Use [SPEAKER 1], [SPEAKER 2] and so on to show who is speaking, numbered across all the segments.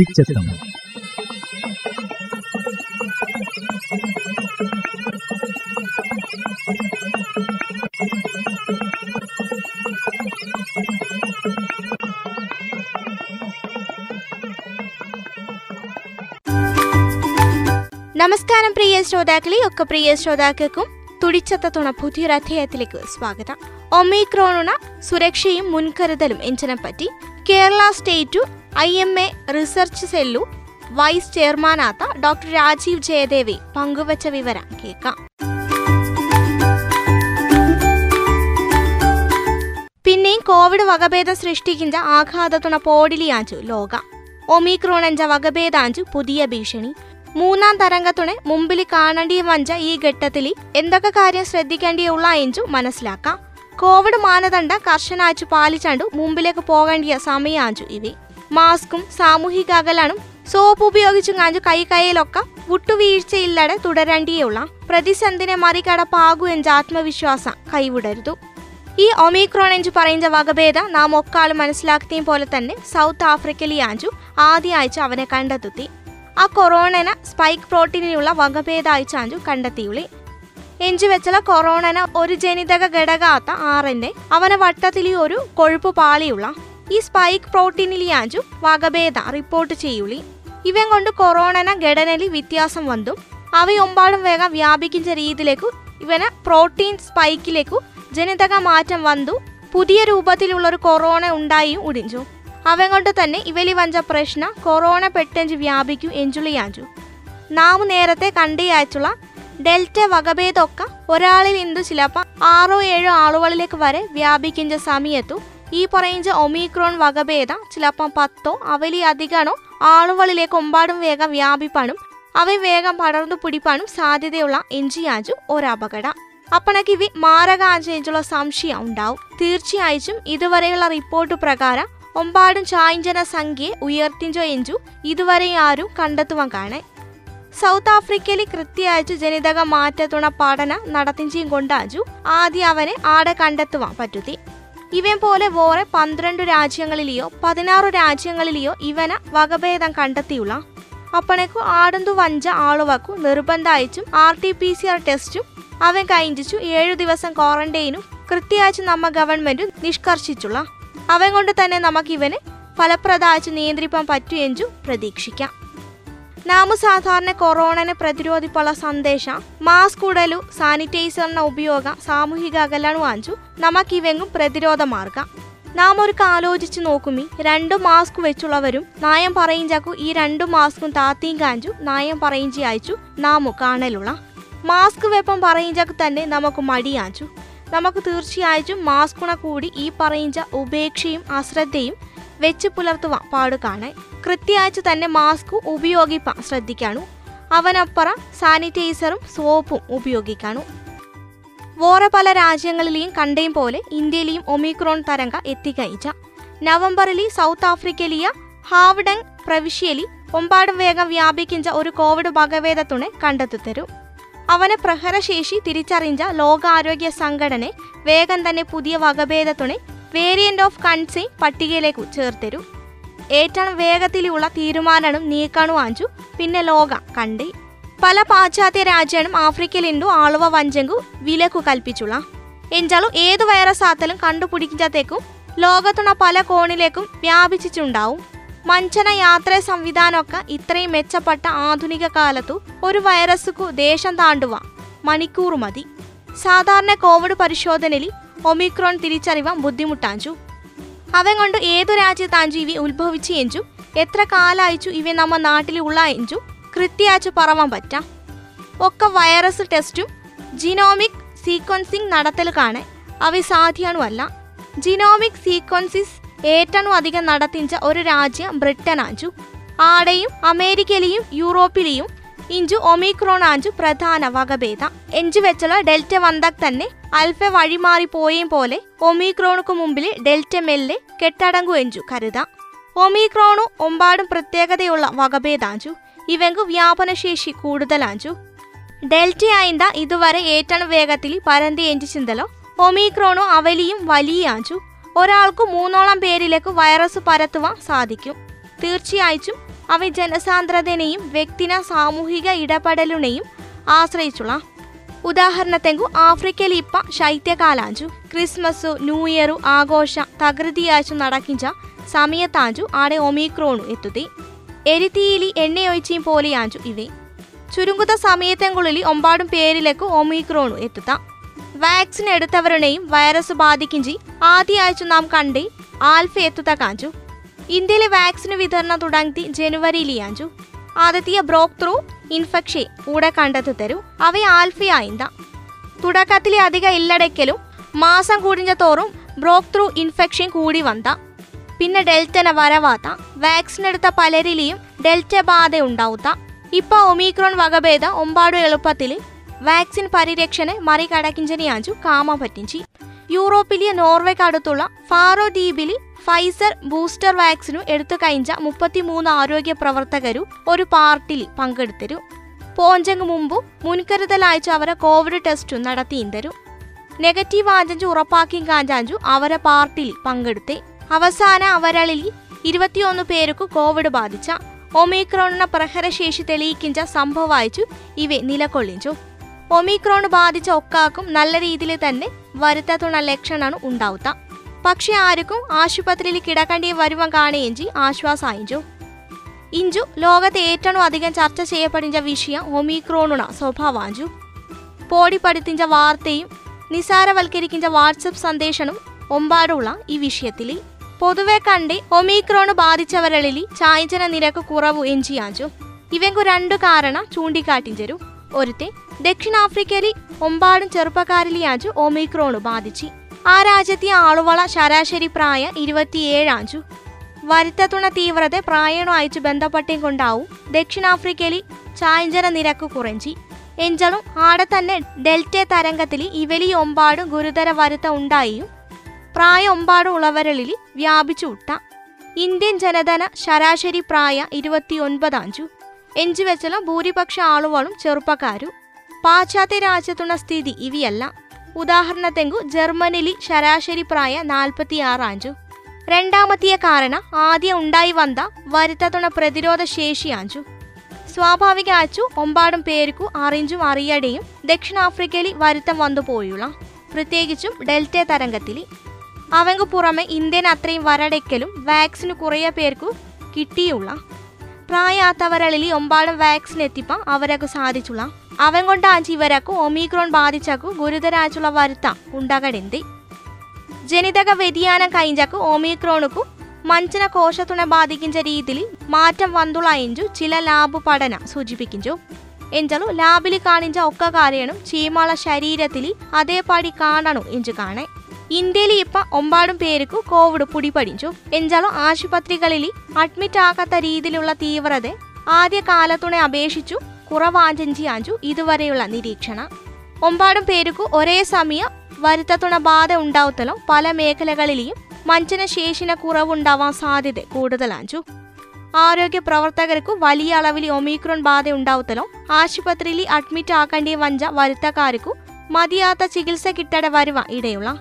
[SPEAKER 1] തുടിച്ചെത്തം
[SPEAKER 2] നമസ്കാരം പ്രിയ ശ്രോതാക്കളെ ഒക്കെ പ്രിയ ശ്രോതാക്കൾക്കും തുണ പുതിയൊരു അധ്യായത്തിലേക്ക് സ്വാഗതം. ഒമിക്രോണുണ സുരക്ഷയും മുൻകരുതലും എന്നതിനെപ്പറ്റി Kerala state I M A research cell vice ചെയർമാനാത്ത doctor Rajeev Jayadevan പങ്കുവച്ച വിവരം കേൾക്കാം. പിന്നെയും കോവിഡ് വകഭേദം സൃഷ്ടിക്കുന്ന ആഘാതത്തുണ പോടിലിയാഞ്ചു ലോക. ഒമിക്രോൺ എഞ്ച വകഭേദാഞ്ചു പുതിയ ഭീഷണി. മൂന്നാം തരംഗത്തുണെ മുമ്പിൽ കാണേണ്ടി വഞ്ച ഈ ഘട്ടത്തിൽ എന്തൊക്കെ കാര്യം ശ്രദ്ധിക്കേണ്ടിയുള്ള എഞ്ചു മനസ്സിലാക്കാം. കോവിഡ് മാനദണ്ഡ കർശനാച്ചു പാലിച്ചാണ്ടു മുമ്പിലേക്ക് പോകേണ്ടിയ സമയാഞ്ചു ഇവ. മാസ്കും സാമൂഹിക അകലണും സോപ്പ് ഉപയോഗിച്ചും കാഞ്ഞു കൈ കൈയിലൊക്കെ വിട്ടുവീഴ്ചയില്ലാതെ തുടരേണ്ടിയുള്ള പ്രതിസന്ധിനെ മറികടപ്പാകൂ എന്ന ആത്മവിശ്വാസം കൈവിടരുതു. ഈ ഒമിക്രോൺ എഞ്ചു പറയുന്ന വകഭേദ നാം ഒക്കാളും മനസ്സിലാക്കിയ പോലെ തന്നെ സൗത്ത് ആഫ്രിക്കയിൽ ആഞ്ചു ആദ്യ ആഴ്ച അവനെ കണ്ടെത്തി ആ കൊറോണന സ്പൈക്ക് പ്രോട്ടീനിനുള്ള വകഭേദ ആഴ്ച ആഞ്ചു കണ്ടെത്തിയുള്ളി. എഞ്ചു വെച്ചല കൊറോണന ഒരു ജനിതക ഘടകാത്ത ആറിന്റെ അവനെ വട്ടത്തിൽ ഒരു കൊഴുപ്പ് പാളിയുള്ള ഈ സ്പൈക്ക് പ്രോട്ടീനിലിയാഞ്ചു വകഭേദ റിപ്പോർട്ട് ചെയ്യുള്ളി. ഇവൻ കൊണ്ട് കൊറോണന ഘടനയിൽ വ്യത്യാസം വന്നു. അവയൊമ്പാടും വേഗം വ്യാപിക്കുന്ന രീതിയിലേക്കു ഇവന് പ്രോട്ടീൻ സ്പൈക്കിലേക്കു ജനിതക മാറ്റം വന്നു. പുതിയ രൂപത്തിലുള്ള ഒരു കൊറോണ ഉണ്ടായും ഉടിഞ്ചു അവൻ കൊണ്ട് തന്നെ ഇവലി വഞ്ച പ്രശ്ന കൊറോണ പെട്ടെഞ്ച് വ്യാപിക്കും എഞ്ചുളിയാഞ്ചു നാം നേരത്തെ കണ്ടിയാച്ചുള്ള ഡെൽറ്റ വകഭേദമൊക്കെ ഒരാളിൽ നിന്ന് ചിലപ്പോൾ ആറോ ഏഴോ ആളുകളിലേക്ക് വരെ വ്യാപിക്കുന്ന സമയത്തു ഈ പറയുന്ന ഒമിക്രോൺ വകഭേദ ചിലപ്പം പത്തോ അവലി അധികണോ ആളുകളിലേക്ക് ഒമ്പാടും വേഗം വ്യാപിപ്പാനും അവ വേഗം പടർന്നു പിടിപ്പാനും സാധ്യതയുള്ള എഞ്ചിയാജു ഒരപകട. അപ്പണക്ക് ഇവ മാരകാഞ്ചുള്ള സംശയം ഉണ്ടാവും. തീർച്ചയായും ഇതുവരെയുള്ള റിപ്പോർട്ട് പ്രകാരം ഒമ്പാടും ചായഞ്ചന സംഖ്യയെ ഉയർത്തിഞ്ചോ എഞ്ചു ഇതുവരെ ആരും കണ്ടെത്തുവാൻ കാണേ. സൗത്ത് ആഫ്രിക്കയിൽ കൃത്യമായിട്ട് ജനിതക മാറ്റത്തുണ പഠന നടത്തിഞ്ചിയും കൊണ്ടാജു ആദ്യം അവനെ ആടെ കണ്ടെത്തുവാൻ പറ്റുത്തി. ഇവൻ പോലെ വേറെ പന്ത്രണ്ട് രാജ്യങ്ങളിലെയോ പതിനാറ് രാജ്യങ്ങളിലെയോ ഇവന വകഭേദം കണ്ടെത്തിയുള്ള അപ്പണക്കു ആടന്തു വഞ്ച ആളുവക്കു നിർബന്ധയച്ചും R T P C R ടെസ്റ്റും അവൻ കഴിഞ്ഞിച്ചു. ഏഴു ദിവസം ക്വാറന്റൈനും കൃത്യമായിട്ട് നമ്മ ഗവൺമെന്റും നിഷ്കർഷിച്ചുള്ള അവൻ കൊണ്ട് തന്നെ നമുക്ക് ഇവന് ഫലപ്രദമായിട്ട് നിയന്ത്രിപ്പാൻ പറ്റുമെഞ്ചു പ്രതീക്ഷിക്കാം. നാമു സാധാരണ കൊറോണനെ പ്രതിരോധിപ്പുള്ള സന്ദേശം മാസ്ക് ഉടലു സാനിറ്റൈസറിന്റെ ഉപയോഗം സാമൂഹിക അകലണു വാഞ്ചു നമുക്കിവെങ്ങും പ്രതിരോധ മാർഗം. നാം ഒരു ആലോചിച്ച് നോക്കുമി രണ്ടു മാസ്ക് വെച്ചുള്ളവരും നായം പറയിഞ്ചാക്കു ഈ രണ്ടു മാസ്കും താത്തിയും കാഞ്ചു നായം പറയിഞ്ചി അയച്ചു നാമു കാണലുള്ള മാസ്ക് വെപ്പം പറയിഞ്ചാക്ക് തന്നെ നമുക്ക് മടിയാച്ചു നമുക്ക് തീർച്ചയായും മാസ്കുണ കൂടി ഈ പറയിഞ്ച ഉപേക്ഷയും അശ്രദ്ധയും വെച്ച് പുലർത്തുവാൻ പാടുകാണേ കൃത്യമായിട്ട് തന്നെ മാസ്ക് ഉപയോഗിപ്പാൻ ശ്രദ്ധിക്കാണു അവനപ്പുറ സാനിറ്റൈസറും സോപ്പും ഉപയോഗിക്കാണു വേറെ പല രാജ്യങ്ങളിലെയും കണ്ടയും പോലെ ഇന്ത്യയിലെയും ഒമിക്രോൺ തരംഗ എത്തിക്കഴിച്ച നവംബറിലെ സൗത്ത് ആഫ്രിക്കയിലെ ഹാവ്ഡങ് പ്രവിശ്യയിൽ ഒമ്പാടും വേഗം വ്യാപിക്കുന്ന ഒരു കോവിഡ് വകഭേദത്തുണെ കണ്ടെത്തിത്തരും. അവനെ പ്രഹരശേഷി തിരിച്ചറിഞ്ഞ ലോകാരോഗ്യ സംഘടന വേഗം തന്നെ പുതിയ വകഭേദത്തുണെ വേരിയന്റ് ഓഫ് കൺസൈൻ പട്ടികയിലേക്ക് ചേർത്തരും. ഏറ്റവും വേഗത്തിലുള്ള തീരുമാനം നീക്കാണു വാഞ്ചു പിന്നെ ലോക കണ്ടി. പല പാശ്ചാത്യ രാജ്യങ്ങളും ആഫ്രിക്കയിലുണ്ടു ആളുവ വഞ്ചങ്കു വിലക്കു കൽപ്പിച്ചുള്ള. എഞ്ചാലു ഏത് വൈറസ് ആത്തലും കണ്ടുപിടിക്കത്തേക്കും ലോകത്തുള്ള പല കോണിലേക്കും വ്യാപിച്ചിട്ടുണ്ടാവും. മഞ്ചന യാത്രാ സംവിധാനമൊക്കെ ഇത്രയും മെച്ചപ്പെട്ട ആധുനിക കാലത്തു ഒരു വൈറസുക്കു ദേശം താണ്ടുവ. മണിക്കൂർ മതി. സാധാരണ കോവിഡ് പരിശോധനയിൽ ഒമിക്രോൺ തിരിച്ചറിവാൻ ബുദ്ധിമുട്ടാഞ്ചു. അവൻ കൊണ്ട് ഏതു രാജ്യത്താഞ്ചു ഇവ ഉത്ഭവിച്ചു എഞ്ചു? എത്ര കാലായിച്ചു ഇവ നമ്മ നാട്ടിൽ ഉള്ള എഞ്ചു? കൃത്യയാച്ചു പറവാൻ പറ്റാം. ഒക്കെ വൈറസ് ടെസ്റ്റും ജിനോമിക് സീക്വൻസിങ് നടത്തൽ കാണെ. അവ സാധ്യണുമല്ല ജിനോമിക് സീക്വൻസിസ് ഏറ്റവും അധികം നടത്തിച്ച ഒരു രാജ്യം ബ്രിട്ടനാഞ്ചു. ആടെയും അമേരിക്കയിലെയും യൂറോപ്പിലെയും ഇഞ്ചു ഒമിക്രോൺ ആഞ്ചു പ്രധാന വകഭേദ. എഞ്ചു വെച്ചുള്ള ഡെൽറ്റ വന്താക് തന്നെ അൽഫ വഴിമാറി പോയും പോലെ ഒമിക്രോണുക്ക് മുമ്പിൽ ഡെൽറ്റ മെല്ലെ കെട്ടടങ്ങു എഞ്ചു കരുതാം. ഒമിക്രോണു ഒമ്പാടും പ്രത്യേകതയുള്ള വകഭേദാഞ്ചു. ഇവങ്കു വ്യാപനശേഷി കൂടുതലാഞ്ചു. ഡെൽറ്റ ആയിന്ത ഇതുവരെ ഏറ്റവും വേഗത്തിൽ പരന്തി എഞ്ചു ചിന്തലോ ഒമിക്രോണു അവലിയും വലിയാഞ്ചു. ഒരാൾക്ക് മൂന്നോളം പേരിലേക്ക് വൈറസ് പരത്തുവാൻ സാധിക്കും. തീർച്ചയായും അവ ജനസാന്ദ്രതനെയും വ്യക്തിന സാമൂഹിക ഇടപെടലിനെയും ആശ്രയിച്ചുള്ള. ഉദാഹരണത്തെങ്കു ആഫ്രിക്കയിൽ ഇപ്പ ശൈത്യകാലാഞ്ചു ക്രിസ്മസ് ന്യൂ ഇയർ ആഘോഷ തകൃതിയാച്ചു നടക്കിഞ്ച സമയത്താഞ്ചു ആടെ ഒമിക്രോണു എത്തുതി. എരിത്തിയിലി എണ്ണയൊഴിച്ചും പോലെയാഞ്ചു ഇവേ. ചുരുങ്ങുത സമയത്തെങ്കുള്ളിൽ ഒമ്പാടും പേരിലേക്ക് ഒമിക്രോണു എത്തുത്താം വാക്സിൻ എടുത്തവരുടെയും വൈറസ് ബാധിക്കിഞ്ചി ആദ്യ ആഴ്ച നാം കണ്ടേ ആൽഫ എത്തുത്ത കാഞ്ചു. ഇന്ത്യയിലെ വാക്സിൻ വിതരണം തുടങ്ങി ജനുവരിയിൽ അഞ്ചു. ആദ്യത്തെ ബ്രോക്ക് ത്രൂ ഇൻഫെക്ഷൻ കൂടെ കണ്ടെത്തി തരൂ. അവ ആൽഫയായിന്ത തുടക്കത്തിലെ അധിക ഇല്ലടയ്ക്കലും മാസം കൂടിഞ്ഞ തോറും ബ്രോക്ക് ത്രൂ ഇൻഫെക്ഷൻ കൂടി വന്ന പിന്നെ ഡെൽറ്റനെ വരവാത്ത വാക്സിൻ എടുത്ത പലരിലെയും ഡെൽറ്റ ബാധ ഉണ്ടാവുത്ത. ഇപ്പൊ ഒമിക്രോൺ വകഭേദ ഒമ്പാട് എളുപ്പത്തിൽ വാക്സിൻ പരിരക്ഷനെ മറികടക്കിഞ്ചനിയാഞ്ചു കാമ പറ്റിഞ്ചി യൂറോപ്പിലെ നോർവേക്ക് അടുത്തുള്ള ഫാറോ ദ്വീപിൽ ഫൈസർ ബൂസ്റ്റർ വാക്സിനു എടുത്തു കഴിഞ്ഞ മുപ്പത്തിമൂന്ന് ആരോഗ്യ പ്രവർത്തകരും ഒരു പാർട്ടിയിൽ പങ്കെടുത്തരു. മുമ്പ് മുൻകരുതലയച്ചു അവരെ കോവിഡ് ടെസ്റ്റും നടത്തിയും തരും നെഗറ്റീവ് ആഞ്ചഞ്ചു ഉറപ്പാക്കി കാഞ്ചാഞ്ചു അവരെ പാർട്ടിയിൽ പങ്കെടുത്തെ. അവസാന അവരളിൽ ഇരുപത്തിയൊന്ന് പേർക്ക് കോവിഡ് ബാധിച്ച. ഒമിക്രോണിന പ്രഹരശേഷി തെളിയിക്കിഞ്ച സംഭവമായിച്ചു ഇവ നിലകൊള്ളിഞ്ചു ഒമിക്രോൺ ബാധിച്ച ഒക്കാക്കും നല്ല രീതിയിൽ തന്നെ വരുത്താത്തുള്ള ലക്ഷണമാണ് ഉണ്ടാവുക. പക്ഷെ ആർക്കും ആശുപത്രിയിൽ കിടക്കേണ്ടി വരുവാൻ കാണുകയും ആശ്വാസായിഞ്ചു ഇഞ്ചു. ലോകത്തെ ഏറ്റവും അധികം ചർച്ച ചെയ്യപ്പെടിഞ്ച വിഷയം ഒമിക്രോണുണ സ്വഭാവാഞ്ചു പോടിപ്പടുത്തിഞ്ച വാർത്തയും നിസാരവൽക്കരിക്കുന്ന വാട്സപ്പ് സന്ദേശനും ഒമ്പാടുള്ള ഈ വിഷയത്തിൽ പൊതുവെ കണ്ട് ഒമിക്രോൺ ബാധിച്ചവരളിൽ ചായ്ചന നിരക്ക് കുറവ് എഞ്ചിയാഞ്ചു ഇവങ്കു രണ്ടു കാരണം ചൂണ്ടിക്കാട്ടിഞ്ചരു ഒരുത്തെ ദക്ഷിണാഫ്രിക്കയിൽ ഒമ്പാടും ചെറുപ്പക്കാരിലെയാഞ്ചു ഒമിക്രോണ് ബാധിച്ചു. ആ രാജ്യത്തെ ആളുവള ശരാശരി പ്രായ ഇരുപത്തിയേഴാഞ്ചു വരുത്തത്തുണ തീവ്രത പ്രായണമായിട്ട് ബന്ധപ്പെട്ടേ കൊണ്ടാവും ദക്ഷിണാഫ്രിക്കയിൽ ചായഞ്ചന നിരക്ക് കുറഞ്ചി എഞ്ചളും ആടെ തന്നെ ഡെൽറ്റ തരംഗത്തിൽ ഇവലി ഒമ്പാടും ഗുരുതര വരുത്ത ഉണ്ടായും. പ്രായ ഒമ്പാടും ഉള്ളവരളിൽ വ്യാപിച്ചു വിട്ട ഇന്ത്യൻ ജനധന ശരാശരി പ്രായ ഇരുപത്തിയൊൻപതാഞ്ചു എഞ്ചു വെച്ചാലും ഭൂരിപക്ഷ ആളുകളും ചെറുപ്പക്കാരും. പാശ്ചാത്യ രാജ്യത്തുള്ള സ്ഥിതി ഇവയല്ല. ഉദാഹരണത്തെങ്കു ജർമ്മനിലി ശരാശരി പ്രായ നാൽപ്പത്തിയാറാഞ്ചു രണ്ടാമത്തെ കാരണം ആദ്യം ഉണ്ടായി വന്ന വരുത്തതുണ പ്രതിരോധ ശേഷി ആഞ്ചു. സ്വാഭാവിക അച്ചു ഒമ്പാടും പേർക്കു അറിഞ്ചും അറിയടെയും ദക്ഷിണാഫ്രിക്കയിൽ വരുത്തം വന്നു പോയുള്ള പ്രത്യേകിച്ചും ഡെൽറ്റ തരംഗത്തിൽ അവങ്കു പുറമെ ഇന്ത്യൻ അത്രയും വരടയ്ക്കലും വാക്സിന് കുറേ പേർക്കു കിട്ടിയുള്ള പ്രായാത്തവരളിൽ ഒമ്പാടും വാക്സിൻ എത്തിപ്പ അവരൊക്കെ സാധിച്ചുള്ള കൊണ്ടാഞ്ചി ഇവരക്കു ഒമിക്രോൺ ബാധിച്ചക്കു ഗുരുതരായുള്ള വരുത്ത ഉണ്ടാകടെന്തി ജനിതക വ്യതിയാനം കഴിഞ്ഞു ഒമിക്രോണുക്കു മഞ്ചന കോശത്തുണ ബാധിക്കുന്ന രീതിയിൽ മാറ്റം വന്നുള്ളു ചില ലാബ് പഠന സൂചിപ്പിക്കുന്നു. എഞ്ചലു ലാബിൽ കാണിച്ച ഒക്കെ കാര്യണം ചീമാള ശരീരത്തിൽ അതേപാടി കാണണു എഞ്ചു കാണേ. ഇന്ത്യയിൽ ഇപ്പം ഒമ്പാടും പേർക്കു കോവിഡ് പിടിപടിച്ചു. എഞ്ചാലു ആശുപത്രികളിൽ അഡ്മിറ്റ് ആകാത്ത രീതിയിലുള്ള തീവ്രത ആദ്യ കാലത്തുണെ അപേക്ഷിച്ചു. കുറവാഞ്ചഞ്ചിയാഞ്ചു ഇതുവരെയുള്ള നിരീക്ഷണം. ഒമ്പാടും പേരുക്കു ഒരേ സമയം വരുത്തത്തുണ ബാധ ഉണ്ടാവത്തലും പല മേഖലകളിലെയും മഞ്ചന ശേഷിന കുറവുണ്ടാവാൻ സാധ്യത കൂടുതലാഞ്ചു. ആരോഗ്യ പ്രവർത്തകർക്കു വലിയ അളവിൽ ഒമിക്രോൺ ബാധ ഉണ്ടാവത്തലും ആശുപത്രിയിൽ അഡ്മിറ്റ് ആക്കേണ്ടി വഞ്ച വരുത്തക്കാർക്കു മതിയാത്ത ചികിത്സ കിട്ടട വരുവാൻ ഇടയുള്ള.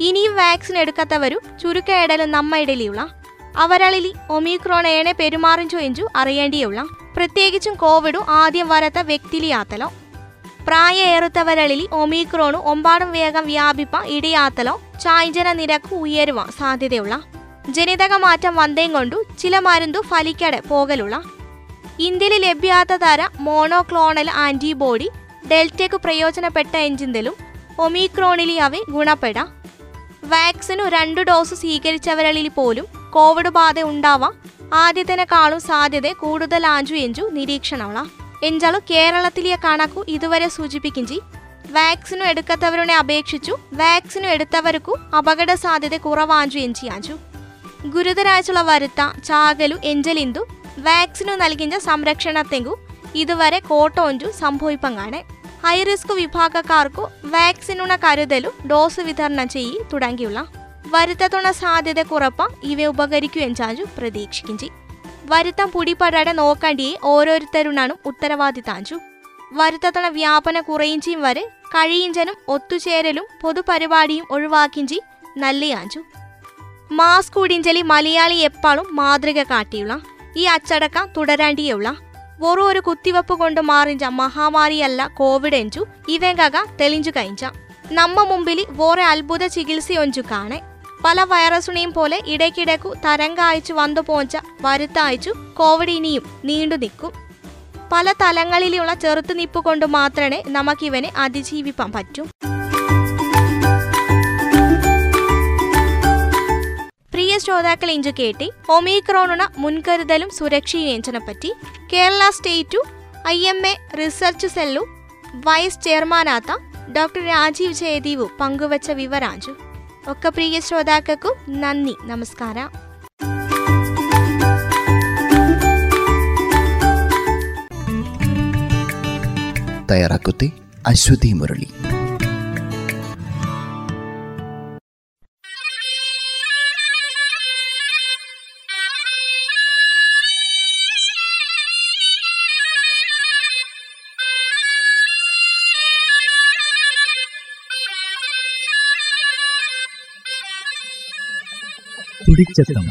[SPEAKER 2] ഇനിയും വാക്സിൻ എടുക്കാത്തവരും ചുരുക്ക ഇടലും നമ്മ ഇടയിലുള്ള. അവരളിൽ ഒമിക്രോൺ ഏണെ പെരുമാറിഞ്ചു എഞ്ചു അറിയേണ്ടിയുള്ള പ്രത്യേകിച്ചും കോവിഡു ആദ്യം വരത്ത വ്യക്തിലിയാത്തലോ. പ്രായേറുത്തവരളിൽ ഒമിക്രോണു ഒമ്പാടും വേഗം വ്യാപിപ്പ ഇടയാത്തലോ ചായ്ജന നിരക്ക് ഉയരുവാൻ സാധ്യതയുള്ള. ജനിതക മാറ്റം വന്നേം കൊണ്ടു ചില മരുന്നു ഫലിക്കടെ പോകലുള്ള. ഇന്ത്യയിൽ ലഭ്യാത്ത തര മോണോക്ലോണൽ ആന്റിബോഡി ഡെൽറ്റയ്ക്ക് പ്രയോജനപ്പെട്ട എഞ്ചിന്തലും ഒമിക്രോണിലി അവ ഗുണപ്പെടാം. വാക്സിനു രണ്ടു ഡോസ് സ്വീകരിച്ചവരളിൽ പോലും കോവിഡ് ബാധ ഉണ്ടാവാം. ആദ്യത്തിനെക്കാളും സാധ്യത കൂടുതലാഞ്ചു എഞ്ചു നിരീക്ഷണമാണ് എഞ്ചാളു കേരളത്തിലെ കണക്കു ഇതുവരെ സൂചിപ്പിക്കിഞ്ചി വാക്സിനു എടുക്കാത്തവരുടെ അപേക്ഷിച്ചു വാക്സിനു എടുത്തവർക്കു അപകട സാധ്യത കുറവാഞ്ചു എഞ്ചിയാഞ്ചു ഗുരുതരാഴ്ചയുള്ള വരുത്ത ചാകലു എഞ്ചലിന്തു വാക്സിനു നൽകിഞ്ച സംരക്ഷണത്തെങ്കു ഇതുവരെ കോട്ടോഞ്ചു സംഭവിപ്പങ്ങാണ്. ഹൈ റിസ്ക് വിഭാഗക്കാർക്കു വാക്സിനുണ കരുതലും ഡോസ് വിതരണം ചെയ്യി തുടങ്ങിയുള്ള വരുത്തത്തുണ സാധ്യത കുറപ്പാ ഇവ ഉപകരിക്കൂ പ്രതീക്ഷിക്കും ചെയ് വരുത്തം പുടിപടാതെ നോക്കേണ്ടിയേ ഓരോരുത്തരുണാണ് ഉത്തരവാദിത്താഞ്ചു വരുത്തത്തുണ വ്യാപന കുറയും ചെയ്യും വരെ കഴിയിഞ്ചനും ഒത്തുചേരലും പൊതുപരിപാടിയും ഒഴിവാക്കിഞ്ചി നല്ലയാഞ്ചു മാസ്ക് ഉടിഞ്ചലി മലയാളി എപ്പാളും മാതൃക കാട്ടിയുള്ള ഈ അച്ചടക്കം തുടരാണ്ടിയുള്ള വെറും ഒരു കുത്തിവെപ്പ് കൊണ്ട് മാറിഞ്ച മഹാമാരിയല്ല കോവിഡ് എഞ്ചു. ഇവങ്കക തെളിഞ്ചു കഴിഞ്ഞ. നമ്മ മുമ്പിൽ വേറെ അത്ഭുത ചികിത്സയൊഞ്ചു കാണെ. പല വൈറസിനെയും പോലെ ഇടയ്ക്കിടയ്ക്കു തരംഗ അയച്ചു വന്നു പോഞ്ച വരുത്തയച്ചു കോവിഡ് ഇനിയും നീണ്ടു നിൽക്കും. പല തലങ്ങളിലുള്ള ചെറുത്തുനിപ്പ് കൊണ്ട് മാത്രമേ നമുക്കിവനെ അതിജീവിപ്പാൻ പറ്റൂ. പ്രിയ ശ്രോതാക്കൾ ഇഞ്ചു കേട്ടി ഒമിക്രോണുണ മുൻകരുതലും സുരക്ഷയും പറ്റി Kerala state I M A research cell vice ചെയർമാനാത്ത doctor Rajeev Jayadevan പങ്കുവച്ച വിവരാഞ്ചു. ഒക്കെ പ്രിയ ശ്രോതാക്കൾക്കും നന്ദി നമസ്കാരം.
[SPEAKER 1] തയ്യാറാക്കുത്തി അശ്വതി മുരളി.
[SPEAKER 3] തുടിച്ചെത്തം